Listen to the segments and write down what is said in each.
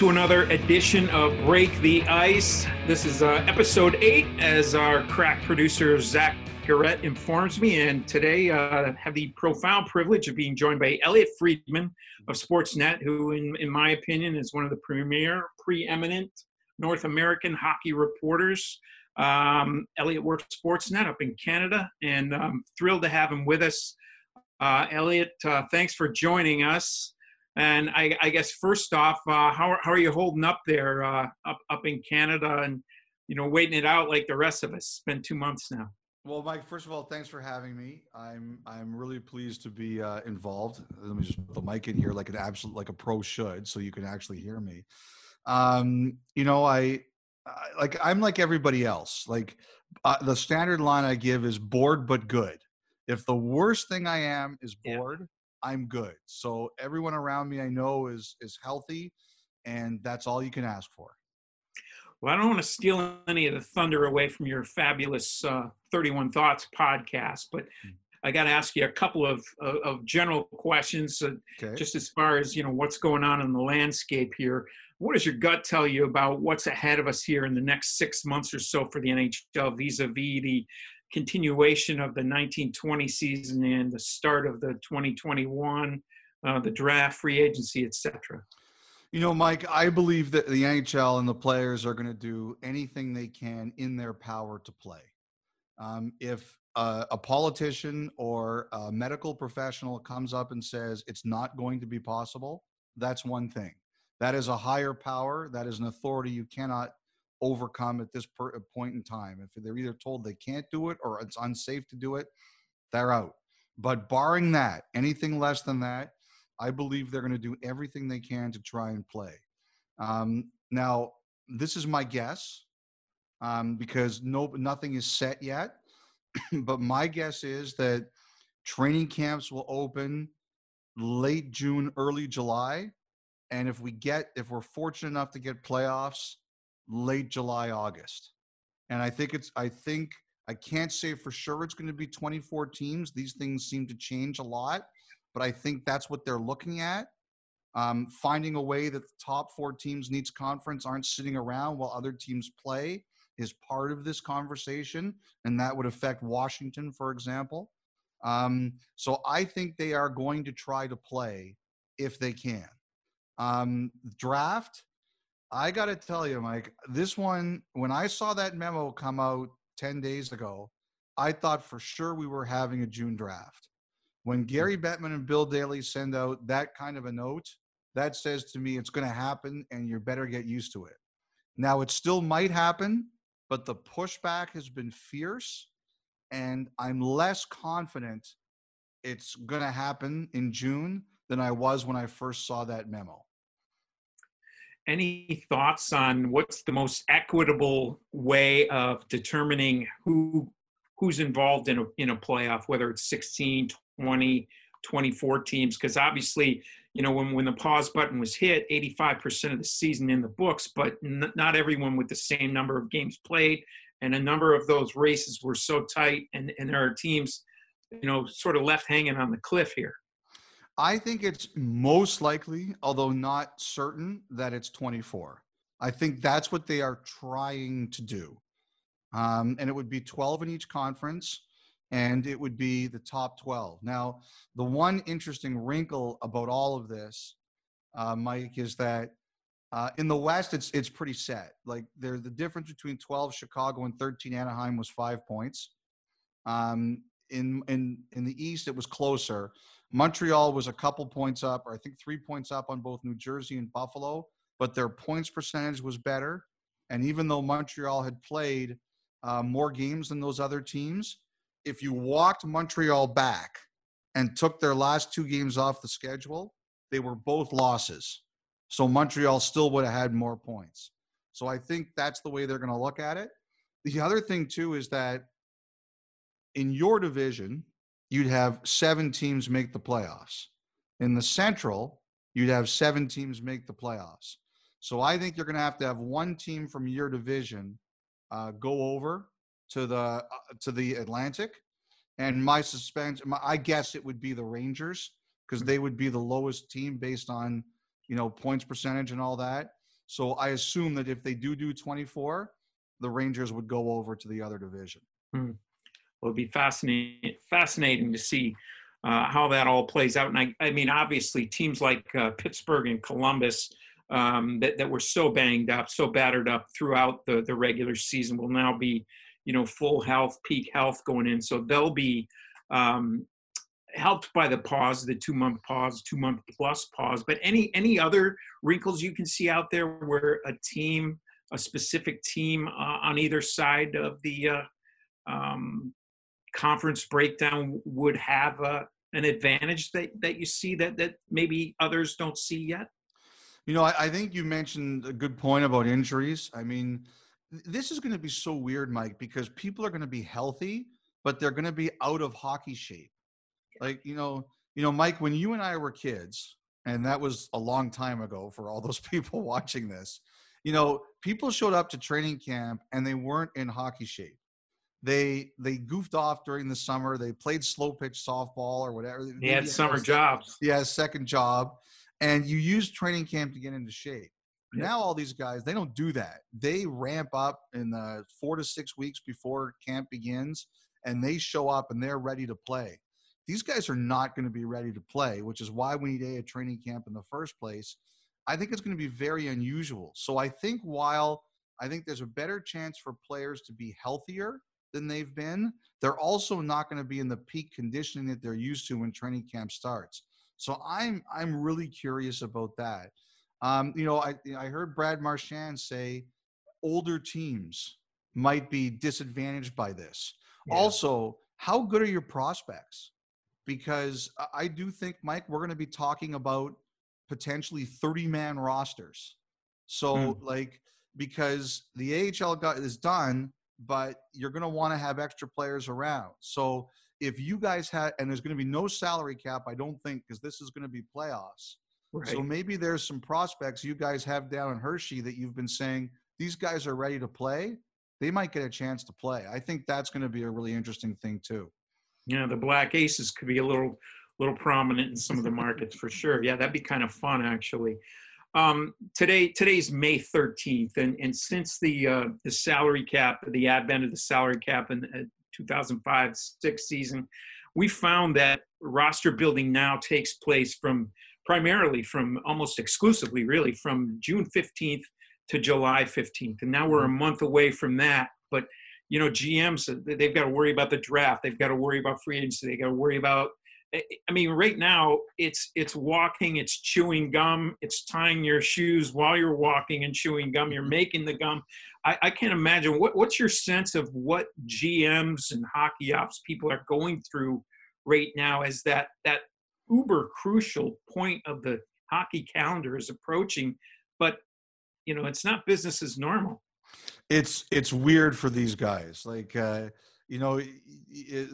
to another edition of Break the Ice. This is uh, episode eight, as our crack producer Zach Garrett informs me. And today, uh, have the profound privilege of being joined by Elliotte Friedman of Sportsnet, who, in, in my opinion, is one of the premier, preeminent North American hockey reporters. Um, Elliotte works Sportsnet up in Canada, and I'm thrilled to have him with us. Uh, Elliotte, uh, thanks for joining us. And I, I guess first off, uh, how, how are you holding up there uh, up up in Canada and you know waiting it out like the rest of us? It's been two months now. Well, Mike, first of all, thanks for having me. I'm I'm really pleased to be uh, involved. Let me just put the mic in here like an absolute like a pro should, so you can actually hear me. Um, you know, I, I like I'm like everybody else. Like uh, the standard line I give is bored but good. If the worst thing I am is bored, I'm good. So everyone around me I know is is healthy, and that's all you can ask for. Well, I don't want to steal any of the thunder away from your fabulous uh, 31 Thoughts podcast, but hmm. I got to ask you a couple of, of, of general questions, uh, okay. just as far as you know what's going on in the landscape here. What does your gut tell you about what's ahead of us here in the next six months or so for the NHL vis-a-vis the continuation of the 1920 season and the start of the 2021, uh, the draft, free agency, etc. You know, Mike, I believe that the NHL and the players are going to do anything they can in their power to play. Um, if uh, a politician or a medical professional comes up and says it's not going to be possible, that's one thing. That is a higher power. That is an authority you cannot overcome at this per, uh, point in time. If they're either told they can't do it or it's unsafe to do it, they're out. But barring that, anything less than that, I believe they're going to do everything they can to try and play. Um, now, this is my guess um, because no, nothing is set yet. but my guess is that training camps will open late June, early July. And if we get, if we're fortunate enough to get playoffs, late July, August. And I think it's, I think, I can't say for sure it's going to be 24 teams. These things seem to change a lot, but I think that's what they're looking at. Um, finding a way that the top four teams in each conference aren't sitting around while other teams play is part of this conversation, and that would affect Washington, for example. Um, so I think they are going to try to play if they can. Um, draft, I got to tell you, Mike, this one, when I saw that memo come out 10 days ago, I thought for sure we were having a June draft. When hmm. Gary Bettman and Bill Daly send out that kind of a note, that says to me it's going to happen and you better get used to it. Now, it still might happen, but the pushback has been fierce, and I'm less confident it's going to happen in June than I was when I first saw that memo any thoughts on what's the most equitable way of determining who who's involved in a in a playoff whether it's 16 20 24 teams? Because obviously you know when when the pause button was hit 85% of the season in the books but n- not everyone with the same number of games played and a number of those races were so tight and and there are teams you know sort of left hanging on the cliff here I think it's most likely, although not certain, that it's 24. I think that's what they are trying to do. Um, and it would be 12 in each conference, and it would be the top 12. Now, the one interesting wrinkle about all of this, uh, Mike, is that uh, in the West, it's it's pretty set. Like there, the difference between 12 Chicago and 13 Anaheim was five points. Um, in in in the East, it was closer. Montreal was a couple points up, or I think three points up on both New Jersey and Buffalo, but their points percentage was better. And even though Montreal had played uh, more games than those other teams, if you walked Montreal back and took their last two games off the schedule, they were both losses. So Montreal still would have had more points. So I think that's the way they're going to look at it. The other thing, too, is that in your division, you'd have seven teams make the playoffs. In the Central, you'd have seven teams make the playoffs. So I think you're going to have to have one team from your division uh, go over to the uh, to the Atlantic, and my suspense, my, I guess it would be the Rangers because they would be the lowest team based on you know, points percentage and all that. So I assume that if they do do 24, the Rangers would go over to the other division. Hmm. It'll be fascinating, fascinating to see uh, how that all plays out. And I, I mean, obviously, teams like uh, Pittsburgh and Columbus um, that, that were so banged up, so battered up throughout the, the regular season will now be, you know, full health, peak health going in. So they'll be um, helped by the pause, the two month pause, two month plus pause. But any any other wrinkles you can see out there where a team, a specific team uh, on either side of the uh, um, conference breakdown would have a, an advantage that, that you see that, that maybe others don't see yet? You know, I, I think you mentioned a good point about injuries. I mean, this is going to be so weird, Mike, because people are going to be healthy, but they're going to be out of hockey shape. Like, you know, you know, Mike, when you and I were kids, and that was a long time ago for all those people watching this, you know, people showed up to training camp and they weren't in hockey shape they they goofed off during the summer. They played slow pitch softball or whatever. They had summer jobs. Yeah, second job, and you use training camp to get into shape. Now all these guys they don't do that. They ramp up in the four to six weeks before camp begins, and they show up and they're ready to play. These guys are not going to be ready to play, which is why we need a training camp in the first place. I think it's going to be very unusual. So I think while I think there's a better chance for players to be healthier than they've been, they're also not going to be in the peak conditioning that they're used to when training camp starts. So I'm I'm really curious about that. Um, you know, I I heard Brad Marchand say older teams might be disadvantaged by this. Yeah. Also, how good are your prospects? Because I do think, Mike, we're going to be talking about potentially 30 man rosters. So, mm. like, because the AHL got is done, but you're going to want to have extra players around. So if you guys had, and there's going to be no salary cap, I don't think, because this is going to be playoffs. Right. So maybe there's some prospects you guys have down in Hershey that you've been saying these guys are ready to play. They might get a chance to play. I think that's going to be a really interesting thing too. Yeah, the Black Aces could be a little little prominent in some of the markets for sure. Yeah, that'd be kind of fun actually. Um, today, today's May 13th, and, and since the uh, the salary cap, the advent of the salary cap in the 2005 six season, we found that roster building now takes place from primarily from almost exclusively, really, from June 15th to July 15th, and now we're a month away from that. But you know, GMs they've got to worry about the draft, they've got to worry about free agency, they got to worry about I mean, right now it's it's walking, it's chewing gum, it's tying your shoes while you're walking and chewing gum. You're mm-hmm. making the gum. I, I can't imagine. What, what's your sense of what GMs and hockey ops people are going through right now as that that uber crucial point of the hockey calendar is approaching, but you know it's not business as normal. It's it's weird for these guys. Like uh, you know,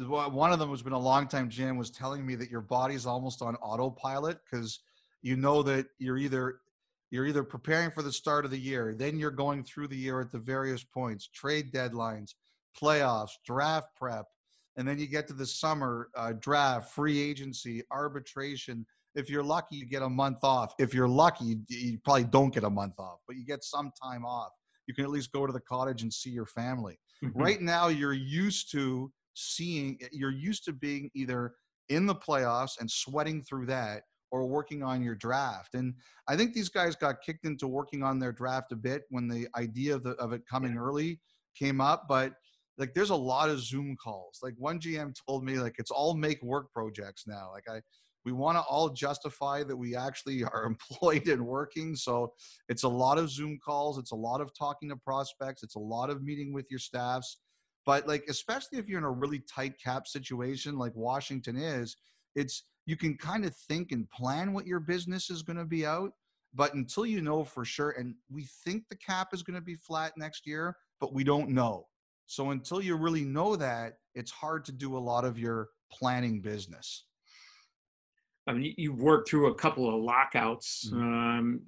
one of them has been a long time GM was telling me that your body's almost on autopilot because you know that you're either you're either preparing for the start of the year, then you're going through the year at the various points, trade deadlines, playoffs, draft prep, and then you get to the summer uh, draft, free agency, arbitration. If you're lucky, you get a month off. If you're lucky, you, you probably don't get a month off, but you get some time off. You can at least go to the cottage and see your family. Mm-hmm. Right now, you're used to seeing, you're used to being either in the playoffs and sweating through that or working on your draft. And I think these guys got kicked into working on their draft a bit when the idea of, the, of it coming yeah. early came up. But like, there's a lot of Zoom calls. Like one GM told me, like it's all make work projects now. Like I, we want to all justify that we actually are employed and working. So it's a lot of Zoom calls, it's a lot of talking to prospects, it's a lot of meeting with your staffs. But like, especially if you're in a really tight cap situation like Washington is, it's you can kind of think and plan what your business is going to be out. But until you know for sure, and we think the cap is going to be flat next year, but we don't know. So until you really know that, it's hard to do a lot of your planning business. I mean, you've worked through a couple of lockouts. Mm-hmm. Um,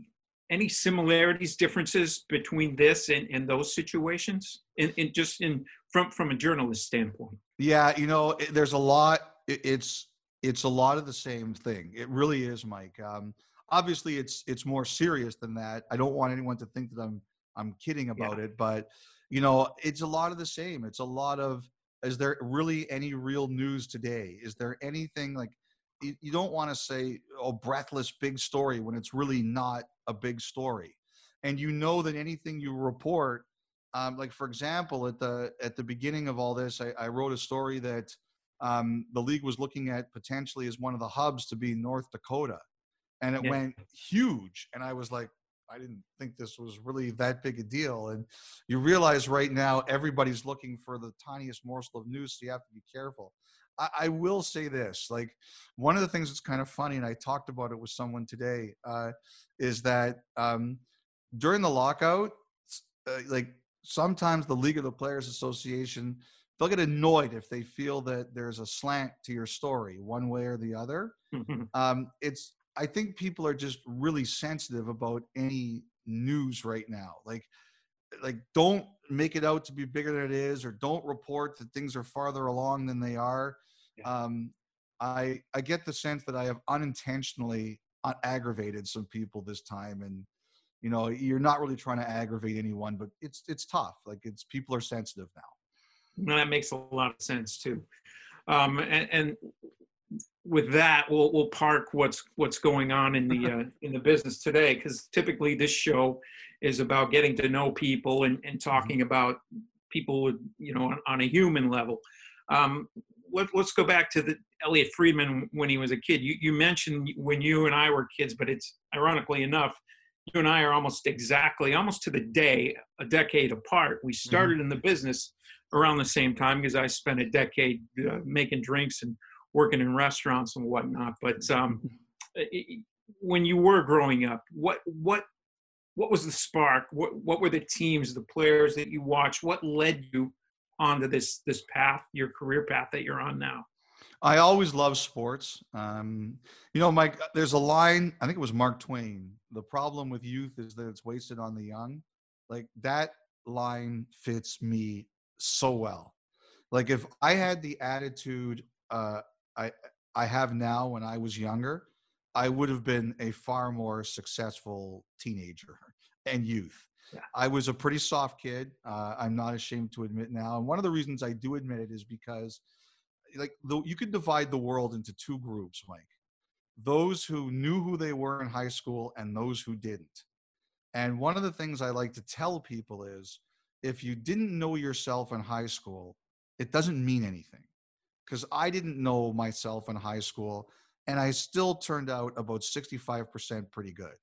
any similarities, differences between this and, and those situations, in, in just in from from a journalist standpoint? Yeah, you know, there's a lot. It's it's a lot of the same thing. It really is, Mike. Um, obviously it's it's more serious than that. I don't want anyone to think that I'm I'm kidding about yeah. it, but you know, it's a lot of the same. It's a lot of is there really any real news today? Is there anything like you, you don't want to say oh breathless big story when it's really not a big story. And you know that anything you report um, like for example at the at the beginning of all this I, I wrote a story that um, the league was looking at potentially as one of the hubs to be North Dakota, and it yeah. went huge. And I was like, I didn't think this was really that big a deal. And you realize right now everybody's looking for the tiniest morsel of news, so you have to be careful. I, I will say this: like one of the things that's kind of funny, and I talked about it with someone today, uh, is that um, during the lockout, uh, like sometimes the League of the Players Association they'll get annoyed if they feel that there's a slant to your story one way or the other. Um, it's i think people are just really sensitive about any news right now like like don't make it out to be bigger than it is or don't report that things are farther along than they are yeah. um, i i get the sense that i have unintentionally aggravated some people this time and you know you're not really trying to aggravate anyone but it's it's tough like it's people are sensitive now that makes a lot of sense too. Um, and, and, with that, we'll we'll park what's what's going on in the uh, in the business today, because typically this show is about getting to know people and, and mm-hmm. talking about people, with you know, on, on a human level. Um, let, us go back to the Elliotte Friedman when he was a kid. You, you mentioned when you and I were kids, but it's ironically enough, you and I are almost exactly, almost to the day, a decade apart. We mm-hmm. started mm-hmm. in the business around the same time because I spent a decade uh, making drinks and working in restaurants and whatnot. But um, it, when you were growing up, what what what was the spark? What what were the teams, the players that you watched? What led you onto this this path, your career path that you're on now? I always love sports. Um, you know, Mike, there's a line, I think it was Mark Twain. The problem with youth is that it's wasted on the young. Like that line fits me so well. Like if I had the attitude uh, I I have now when I was younger, I would have been a far more successful teenager and youth. Yeah. I was a pretty soft kid. Uh, I'm not ashamed to admit now. And one of the reasons I do admit it is because, like, the, you could divide the world into two groups, Mike. Those who knew who they were in high school and those who didn't. And one of the things I like to tell people is if you didn't know yourself in high school, it doesn't mean anything. Because I didn't know myself in high school, and I still turned out about 65% pretty good.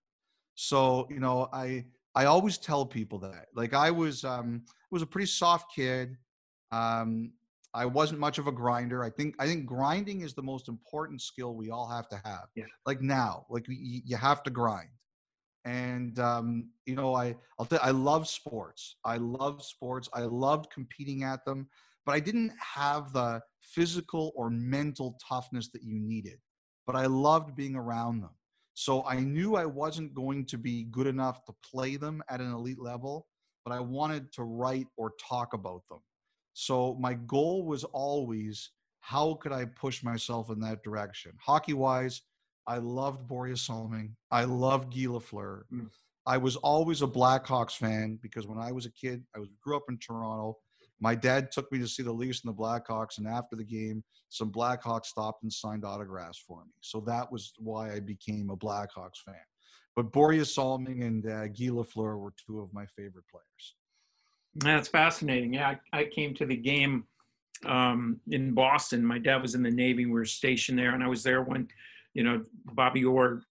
So, you know, I I always tell people that. Like I was um was a pretty soft kid. Um I wasn't much of a grinder. I think I think grinding is the most important skill we all have to have. Yeah. Like now, like you, you have to grind and um, you know i I'll tell, I love sports i love sports i loved competing at them but i didn't have the physical or mental toughness that you needed but i loved being around them so i knew i wasn't going to be good enough to play them at an elite level but i wanted to write or talk about them so my goal was always how could i push myself in that direction hockey wise I loved Borje Salming. I loved Guy Lafleur. Mm. I was always a Blackhawks fan because when I was a kid, I was grew up in Toronto. My dad took me to see the Leafs and the Blackhawks, and after the game, some Blackhawks stopped and signed autographs for me. So that was why I became a Blackhawks fan. But Borje Salming and uh, Guy Lafleur were two of my favorite players. That's fascinating. Yeah, I, I came to the game um, in Boston. My dad was in the Navy. We were stationed there, and I was there when you know, Bobby Orr,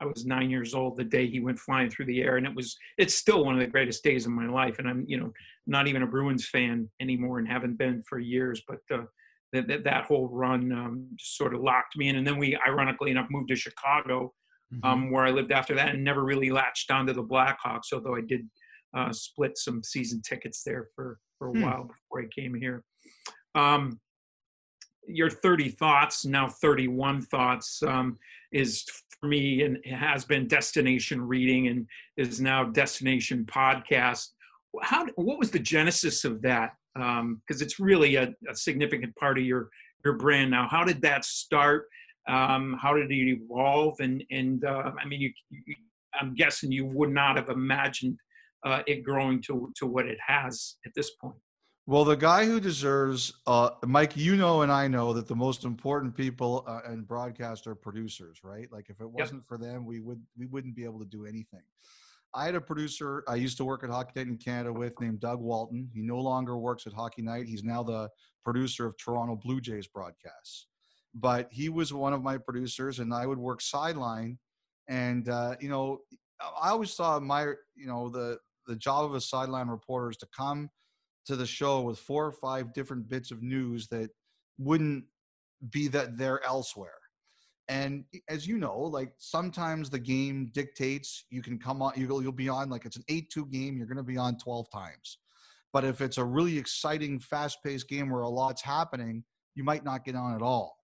I was nine years old the day he went flying through the air, and it was it's still one of the greatest days of my life. And I'm you know not even a Bruins fan anymore, and haven't been for years. But uh, that, that that whole run um, just sort of locked me in. And then we, ironically enough, moved to Chicago, mm-hmm. um, where I lived after that, and never really latched onto the Blackhawks. Although I did uh, split some season tickets there for for a hmm. while before I came here. Um, your 30 thoughts now 31 thoughts um, is for me and it has been destination reading and is now destination podcast how what was the genesis of that because um, it's really a, a, significant part of your your brand now how did that start Um, how did it evolve? And and uh, I mean, you, you, I'm guessing you would not have imagined uh, it growing to to what it has at this point. Well, the guy who deserves, uh, Mike, you know, and I know that the most important people uh, in broadcast are producers, right? Like, if it wasn't yep. for them, we would we wouldn't be able to do anything. I had a producer I used to work at Hockey Night in Canada with named Doug Walton. He no longer works at Hockey Night. He's now the producer of Toronto Blue Jays broadcasts. But he was one of my producers, and I would work sideline. And uh, you know, I always saw my, you know, the the job of a sideline reporter is to come to the show with four or five different bits of news that wouldn't be that there elsewhere. And as you know, like sometimes the game dictates you can come on, you'll, you'll be on like it's an 8 2 game, you're going to be on 12 times. But if it's a really exciting, fast paced game where a lot's happening, you might not get on at all.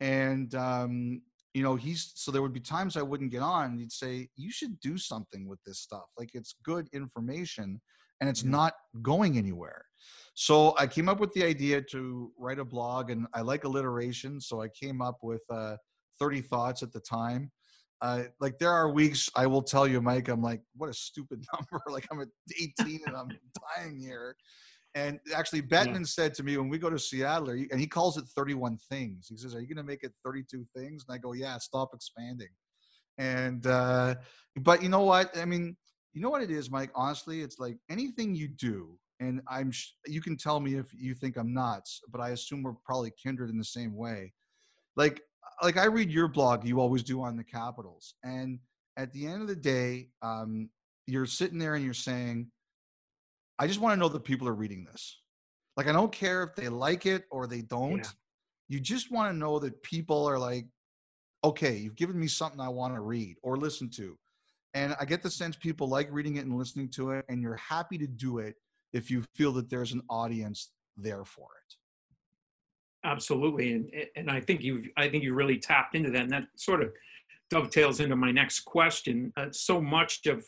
And, um, you know, he's so there would be times I wouldn't get on. And he'd say, You should do something with this stuff. Like it's good information and it's not going anywhere. So I came up with the idea to write a blog, and I like alliteration. So I came up with uh, 30 thoughts at the time. Uh, like there are weeks I will tell you, Mike, I'm like, what a stupid number. like I'm at 18 and I'm dying here. And actually, Bettman yeah. said to me when we go to Seattle, and he calls it 31 things. He says, "Are you going to make it 32 things?" And I go, "Yeah, stop expanding." And uh, but you know what? I mean, you know what it is, Mike? Honestly, it's like anything you do, and I'm sh- you can tell me if you think I'm nuts, but I assume we're probably kindred in the same way. Like like I read your blog, you always do on the Capitals, and at the end of the day, um, you're sitting there and you're saying, I just want to know that people are reading this. Like I don't care if they like it or they don't. Yeah. You just want to know that people are like, okay, you've given me something I want to read or listen to and I get the sense people like reading it and listening to it, and you're happy to do it if you feel that there's an audience there for it. Absolutely, and and I think you I think you really tapped into that, and that sort of dovetails into my next question. Uh, so much of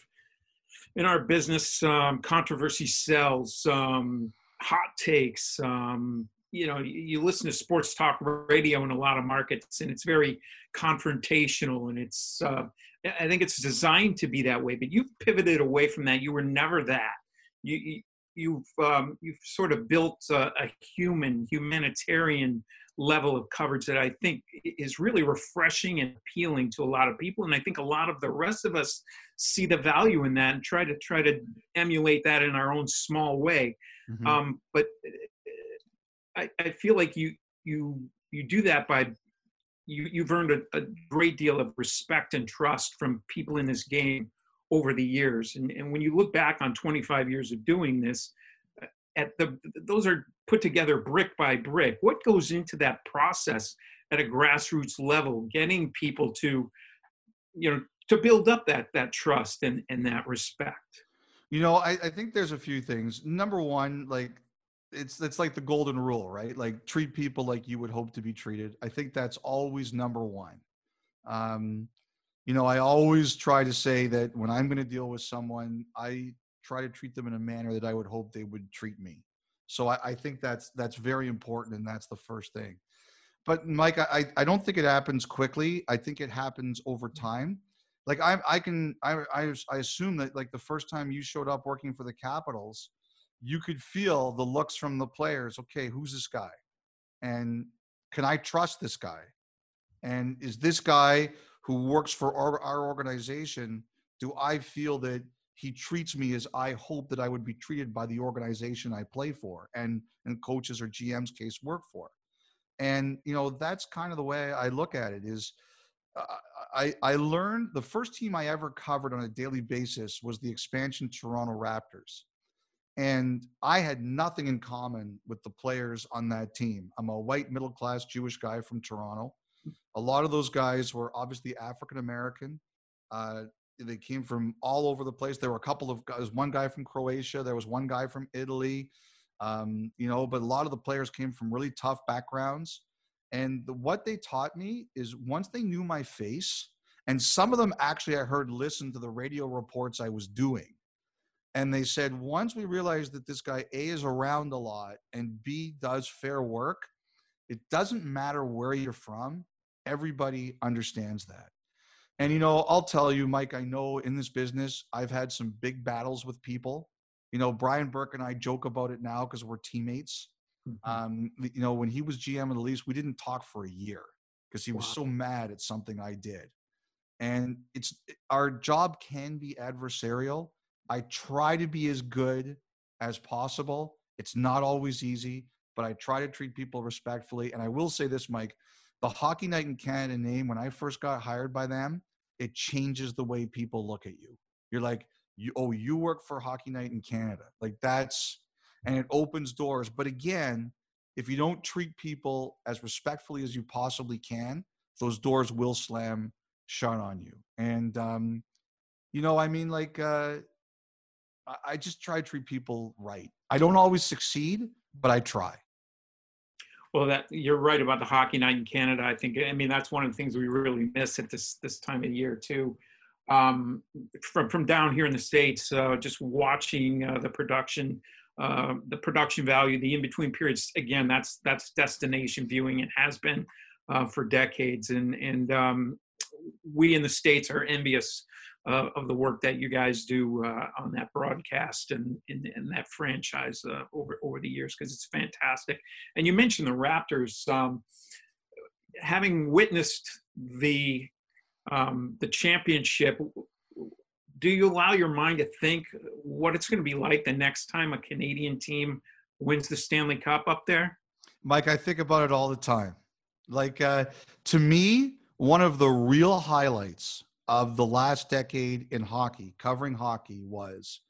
in our business, um, controversy sells, um, hot takes. Um, you know, you, listen to sports talk radio in a lot of markets, and it's very confrontational, and it's uh, I think it's designed to be that way, but you've pivoted away from that. You were never that. You, you have um, you've sort of built a, a, human humanitarian level of coverage that I think is really refreshing and appealing to a lot of people, and I think a lot of the rest of us see the value in that and try to try to emulate that in our own small way. Mm-hmm. Um, but I, I feel like you you you do that by you, you've earned a, a, great deal of respect and trust from people in this game over the years. And, and when you look back on 25 years of doing this, uh, at the those are put together brick by brick. What goes into that process at a grassroots level, getting people to, you know, to build up that that trust and and that respect? You know, I, I think there's a few things. Number one, like it's it's like the golden rule, right? Like treat people like you would hope to be treated. I think that's always number one. Um, you know, I always try to say that when I'm going to deal with someone, I try to treat them in a manner that I would hope they would treat me. So I, I think that's that's very important, and that's the first thing. But Mike, I I don't think it happens quickly. I think it happens over time. Like I I can I I, I assume that like the first time you showed up working for the Capitals you could feel the looks from the players. Okay, who's this guy? And can I trust this guy? And is this guy who works for our, our organization, do I feel that he treats me as I hope that I would be treated by the organization I play for and and coaches or GM's case work for. And you know that's kind of the way I look at it is uh, I I learned the first team I ever covered on a daily basis was the expansion Toronto Raptors. And I had nothing in common with the players on that team. I'm a white middle class Jewish guy from Toronto. A lot of those guys were obviously African American. Uh, they came from all over the place. There were a couple of guys, one guy from Croatia, there was one guy from Italy, um, you know, but a lot of the players came from really tough backgrounds. And the, what they taught me is once they knew my face, and some of them actually I heard listen to the radio reports I was doing and they said once we realize that this guy a is around a lot and b does fair work it doesn't matter where you're from Everybody understands that. And, you know, I'll tell you, Mike, I know in this business, I've had some big battles with people. You know, Brian Burke and I joke about it now because we're teammates. Mm-hmm. Um, you know, when he was GM of the Leafs, we didn't talk for a year because he wow. was so mad at something I did. And it's our job can be adversarial. I try to be as good as possible. It's not always easy, but I try to treat people respectfully. And I will say this, Mike, the Hockey Night in Canada name, when I first got hired by them, it changes the way people look at you. You're like, you, oh, you work for Hockey Night in Canada. Like that's, and it opens doors. But again, if you don't treat people as respectfully as you possibly can, those doors will slam shut on you. And, um, you know, I mean, like, uh, I just try to treat people right. I don't always succeed, but I try. Well, that you're right about the hockey night in Canada. I think I mean that's one of the things we really miss at this this time of year too. Um, from from down here in the states, uh, just watching uh, the production, uh, the production value, the in between periods. Again, that's that's destination viewing. It has been uh, for decades, and and um, we in the states are envious uh, of the work that you guys do uh, on that broadcast and in, that franchise uh, over over the years because it's fantastic. And you mentioned the Raptors. Um, having witnessed the um, the championship, do you allow your mind to think what it's going to be like the next time a Canadian team wins the Stanley Cup up there? Mike, I think about it all the time. Like uh, to me, one of the real highlights of the last decade in hockey, covering hockey, was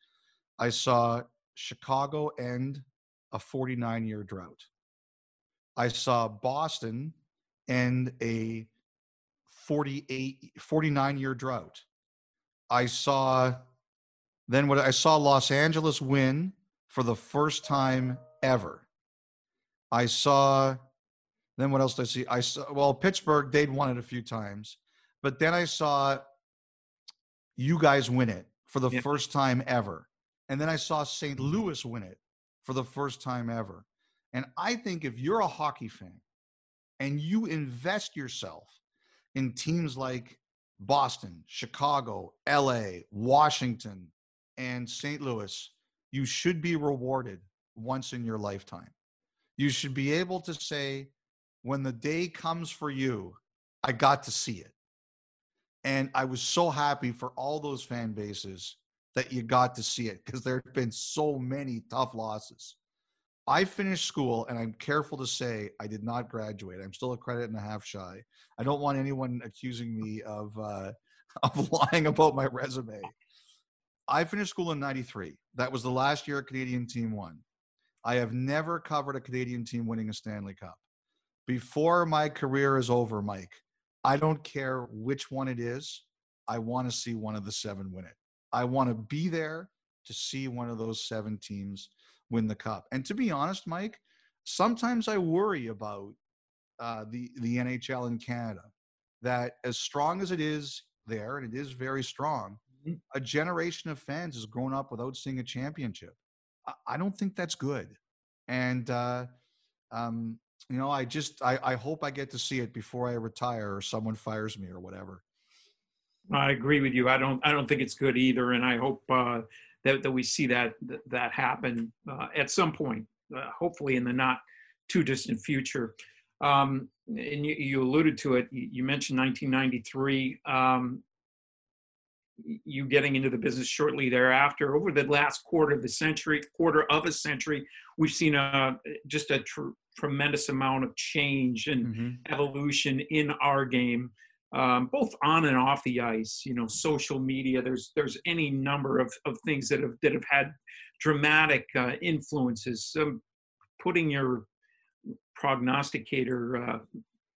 I saw Chicago end a 49 year drought. I saw Boston end a 48, 49 year drought. I saw then what I saw Los Angeles win for the first time ever. I saw then what else did I see? I saw well Pittsburgh they'd won it a few times. But then I saw you guys win it for the yeah. first time ever. And then I saw St. Mm-hmm. Louis win it for the first time ever. And I think if you're a hockey fan and you invest yourself in teams like Boston, Chicago, LA, Washington, and St. Louis, you should be rewarded once in your lifetime. You should be able to say, when the day comes for you, I got to see it. And I was so happy for all those fan bases that you got to see it because there have been so many tough losses. I finished school, and I'm careful to say I did not graduate. I'm still a credit and a half shy. I don't want anyone accusing me of uh, of lying about my resume. I finished school in '93. That was the last year a Canadian team won. I have never covered a Canadian team winning a Stanley Cup. Before my career is over, Mike, I don't care which one it is. I want to see one of the seven win it. I want to be there to see one of those seven teams win the cup. And to be honest, Mike, sometimes I worry about uh, the the NHL in Canada. That as strong as it is there, and it is very strong, mm-hmm. a generation of fans has grown up without seeing a championship. I, I don't think that's good. And uh, um, you know, I just I, I hope I get to see it before I retire or someone fires me or whatever. I agree with you. I don't I don't think it's good either, and I hope uh, that that we see that that happen uh, at some point, uh, hopefully in the not too distant future. Um, and you, you, alluded to it. You mentioned 1993. Um, you getting into the business shortly thereafter. Over the last quarter of the century, quarter of a century, we've seen a just a tr- tremendous amount of change and mm-hmm. evolution in our game, um, both on and off the ice. You know, social media. There's there's any number of, of things that have that have had dramatic uh, influences. Um, putting your prognosticator uh,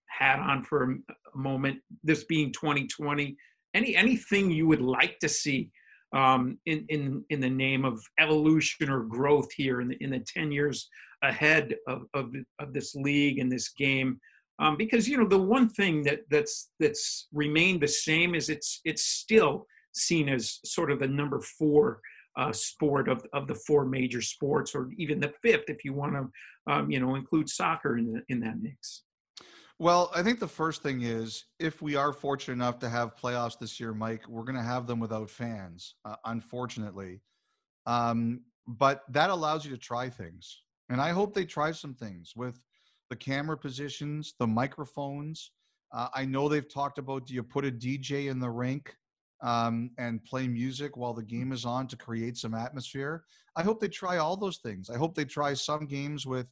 hat on for a, moment. This being 2020 any anything you would like to see um, in in in the name of evolution or growth here in the in the ten years ahead of of, of this league and this game. Um, because you know the one thing that that's that's remained the same is it's it's still seen as sort of the number four uh, sport of, of the four major sports, or even the fifth if you want to um, you know include soccer in the, in that mix. Well, I think the first thing is if we are fortunate enough to have playoffs this year, Mike, we're going to have them without fans, uh, unfortunately. Um, but that allows you to try things. And I hope they try some things with the camera positions, the microphones. Uh, I know they've talked about do you put a DJ in the rink um, and play music while the game is on to create some atmosphere? I hope they try all those things. I hope they try some games with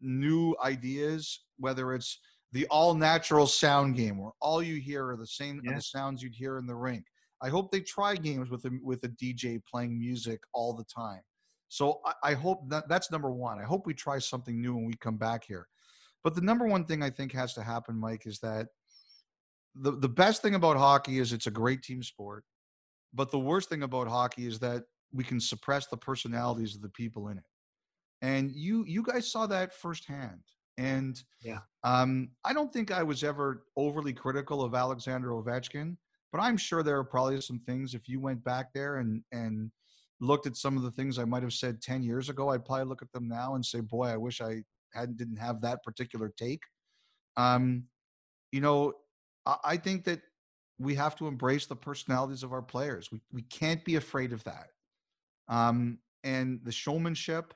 new ideas, whether it's the all natural sound game where all you hear are the same yeah. the sounds you'd hear in the rink. I hope they try games with a, with a DJ playing music all the time. So I, I hope that that's number one. I hope we try something new when we come back here. But the number one thing I think has to happen, Mike, is that the, the best thing about hockey is it's a great team sport. But the worst thing about hockey is that we can suppress the personalities of the people in it. And you you guys saw that firsthand. And yeah, um, I don't think I was ever overly critical of Alexander Ovechkin, but I'm sure there are probably some things if you went back there and and looked at some of the things I might have said 10 years ago, I'd probably look at them now and say, boy, I wish I hadn't didn't have that particular take. Um, you know, I, I think that we have to embrace the personalities of our players. We we can't be afraid of that. Um, and the showmanship,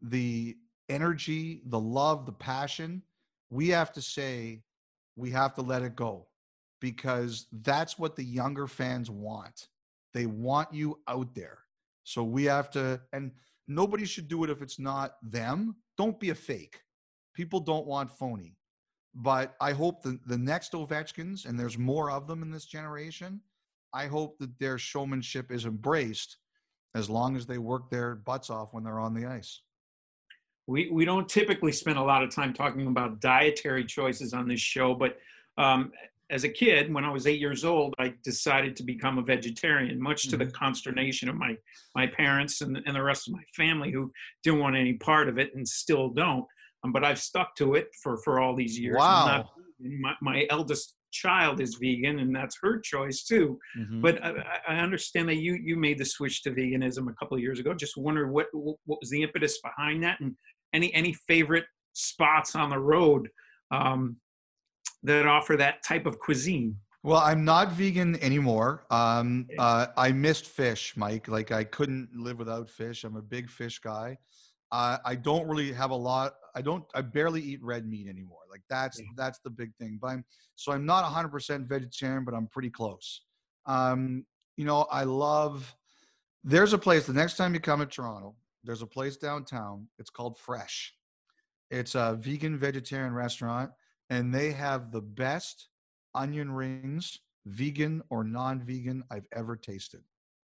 the energy, the love, the passion, we have to say we have to let it go because that's what the younger fans want. They want you out there. So we have to, and nobody should do it if it's not them. Don't be a fake. People don't want phony. But I hope the, the next Ovechkins, and there's more of them in this generation, I hope that their showmanship is embraced as long as they work their butts off when they're on the ice. We, we don't typically spend a lot of time talking about dietary choices on this show, but um, as a kid, when I was eight years old, I decided to become a vegetarian, much to mm-hmm. the consternation of my my parents and, and the rest of my family, who didn't want any part of it and still don't. Um, but I've stuck to it for for all these years. Wow. my, my eldest child is vegan, and that's her choice too. Mm-hmm. But I, I, understand that you you made the switch to veganism a couple of years ago. Just wonder what what was the impetus behind that, and any any favorite spots on the road um, that offer that type of cuisine? Well, I'm not vegan anymore. Um, uh, I missed fish, Mike. Like I couldn't live without fish. I'm a big fish guy. Uh, I don't really have a lot. I don't. I barely eat red meat anymore. Like that's yeah. that's the big thing. But I'm so I'm not 100% vegetarian, but I'm pretty close. Um, you know, I love. There's a place. The next time you come to Toronto, there's a place downtown. It's called Fresh. It's a vegan vegetarian restaurant, and they have the best onion rings, vegan or non-vegan, I've ever tasted.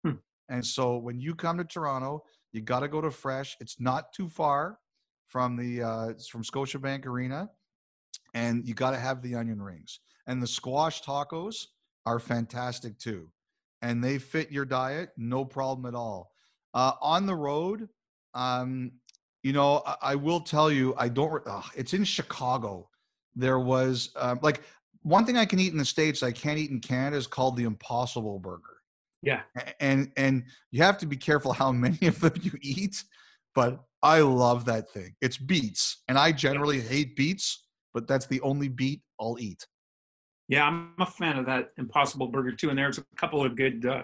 Hmm. And so when you come to Toronto, you got to go to Fresh. It's not too far from the uh, from Scotiabank Arena, and you got to have the onion rings. And the squash tacos are fantastic too, and they fit your diet, no problem at all. Uh, on the road, um, you know, I, I, will tell you, I don't. it's in Chicago. There was um, like one thing I can eat in the states I can't eat in Canada is called the Impossible Burger. Yeah, and and you have to be careful how many of them you eat. But I love that thing. It's beets, and I generally hate beets, but that's the only beet I'll eat. Yeah, I'm a fan of that Impossible Burger too, and there's a couple of good uh,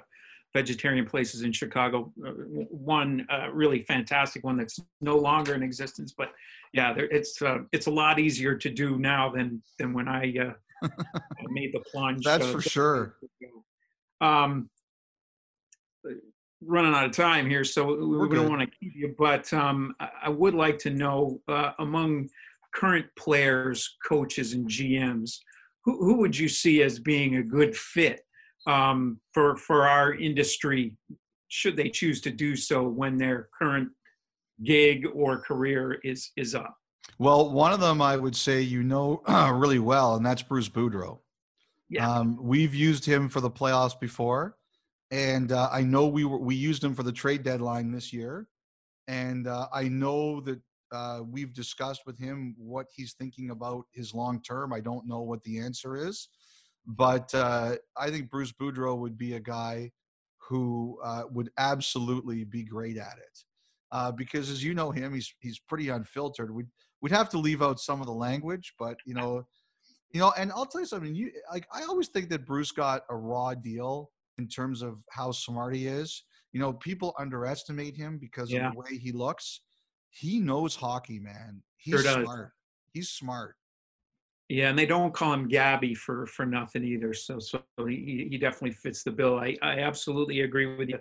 vegetarian places in Chicago. Uh, one uh, really fantastic one that's no longer in existence, but yeah, there, it's uh, it's a lot easier to do now than than when I uh, made the plunge. That's for sure. Um, running out of time here, so We're we don't want to keep you, but um, I would like to know uh, among current players, coaches, and GMs, who, who would you see as being a good fit um, for for our industry should they choose to do so when their current gig or career is is up? Well, one of them I would say you know really well, and that's Bruce Boudreau. Yeah. Um, we've used him for the playoffs before, and uh, I know we were we used him for the trade deadline this year, and uh, I know that uh, we've discussed with him what he's thinking about his long term. I don't know what the answer is, but uh, I think Bruce Boudreau would be a guy who uh, would absolutely be great at it. Uh, because as you know him, he's he's pretty unfiltered. We'd we'd have to leave out some of the language, but you know, You know, and I'll tell you something. You like, I always think that Bruce got a raw deal in terms of how smart he is. You know, people underestimate him because Yeah. of the way he looks. He knows hockey, man. He's Sure smart. He's smart. Yeah, and they don't call him Gabby for for nothing either. So so he he definitely fits the bill. I I absolutely agree with you.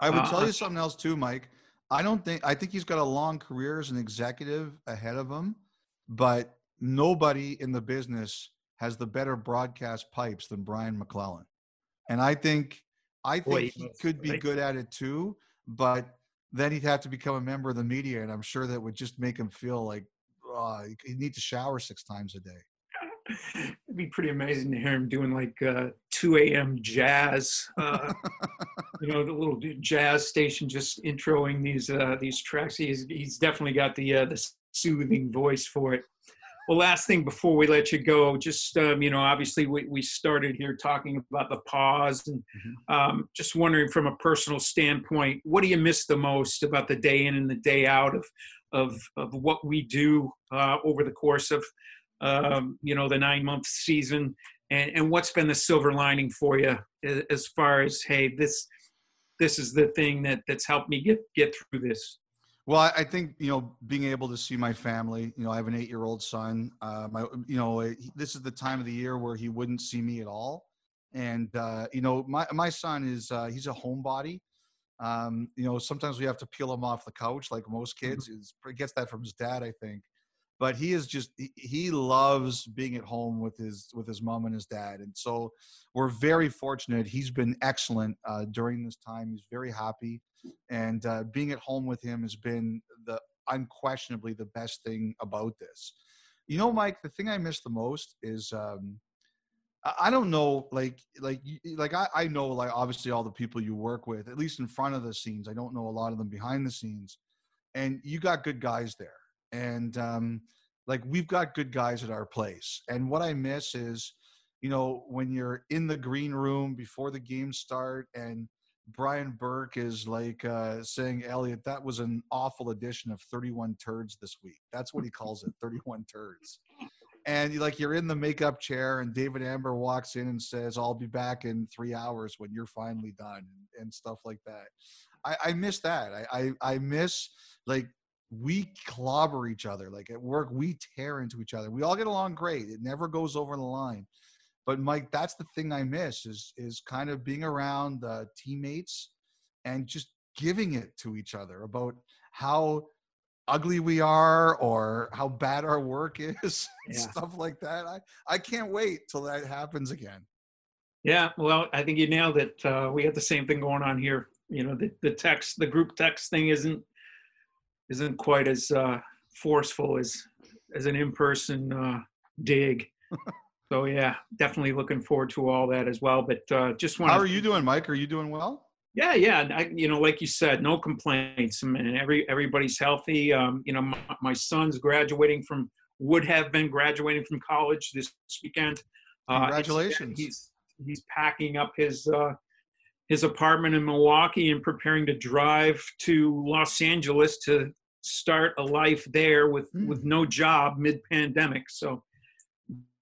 I would Uh, tell you something else too, Mike. I don't think I think he's got a long career as an executive ahead of him, but nobody in the business has the better broadcast pipes than Brian MacLellan. And I think I think Boy, he could be good at it too, but then he'd have to become a member of the media, and I'm sure that would just make him feel like uh, he'd need to shower six times a day. It'd be pretty amazing to hear him doing like uh, 2 a.m. jazz. Uh, you know, the little jazz station just introing these uh, these tracks. He's he's definitely got the uh, the soothing voice for it. Well, last thing before we let you go, just um, you know, obviously we, we started here talking about the pause, and um, just wondering from a personal standpoint, what do you miss the most about the day in and the day out of of of what we do uh, over the course of um, you know the nine month season, and and what's been the silver lining for you as far as hey this this is the thing that that's helped me get get through this. Well, I, think you know being able to see my family. You know, I have an eight-year-old son. Uh, my, you know, this is the time of the year where he wouldn't see me at all. And uh, you know, my my son is uh, he's a homebody. Um, you know, sometimes we have to peel him off the couch, like most kids. He's, he gets that from his dad, I think. But he is just he, loves being at home with his with his mom and his dad, and so we're very fortunate. He's been excellent uh, during this time. He's very happy and uh, being at home with him has been the unquestionably the best thing about this you know mike the thing i miss the most is um i don't know like like like I, I know like obviously all the people you work with at least in front of the scenes i don't know a lot of them behind the scenes and you got good guys there and um like we've got good guys at our place and what i miss is you know when you're in the green room before the games start and Brian Burke is like uh, saying, Elliotte, that was an awful edition of 31 turds this week. That's what he calls it, 31 turds. And you like you're in the makeup chair, and David Amber walks in and says, "I'll be back in three hours when you're finally done," and, and stuff like that. I, I miss that. I, I I miss like we clobber each other. Like at work, we tear into each other. We all get along great. It never goes over the line but Mike, that's the thing I miss is is kind of being around the teammates and just giving it to each other about how ugly we are or how bad our work is, and Yeah. stuff like that. I I can't wait till that happens again. Yeah, well, I think you nailed it. Uh, we got the same thing going on here. You know, the, the text, the group text thing isn't isn't quite as uh, forceful as as an in-person uh, dig. so yeah, definitely looking forward to all that as well. But uh, just want to. How are you doing, Mike? Are you doing well? Yeah, yeah. I, you know, like you said, no complaints. I mean, every everybody's healthy. Um, you know, my, my son's graduating from would have been graduating from college this weekend. Uh, Congratulations. he's he's packing up his uh, his apartment in Milwaukee and preparing to drive to Los Angeles to start a life there with Hmm. with no job mid pandemic. So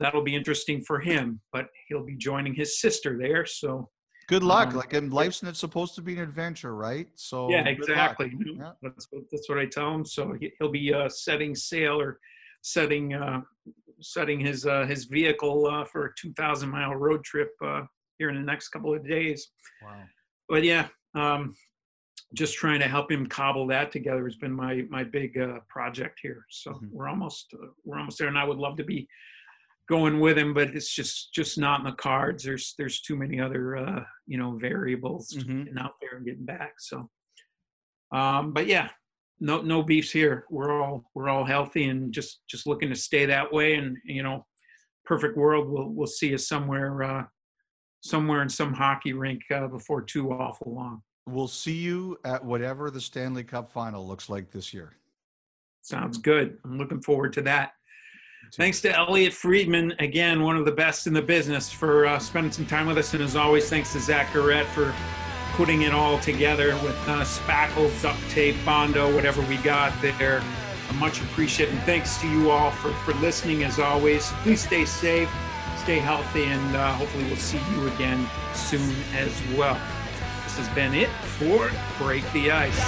that'll be interesting for him. But he'll be joining his sister there. So Good luck. Um, like in life's not supposed to be an adventure, right? So yeah, exactly. Yeah. That's what, that's what I tell him. So he- he'll be uh, setting sail or setting uh, setting his uh, his vehicle uh, for a 2,000 mile road trip uh, here in the next couple of days. Wow. But yeah, um, just trying to help him cobble that together has been my my big uh, project here. So Mhm. we're almost uh, we're almost there, and I would love to be going with him, but it's just just not in the cards. There's there's too many other uh, you know variables Mhm. getting out there and getting back. So, um, but yeah, no no beefs here. We're all we're all healthy and just just looking to stay that way. And you know, perfect world, we'll we'll see us somewhere uh, somewhere in some hockey rink uh, before too awful long. We'll see you at whatever the Stanley Cup final looks like this year. Sounds good. I'm looking forward to that. Thanks to Elliotte Friedman, again, one of the best in the business, for uh, spending some time with us. And as always, thanks to Zach Garrett for putting it all together with uh, spackle, duct tape, Bondo, whatever we got there. I'm much appreciate it. And thanks to you all for, for listening, as always. Please stay safe. Stay healthy, and uh, hopefully we'll see you again soon as well. This has been it for Break the Ice.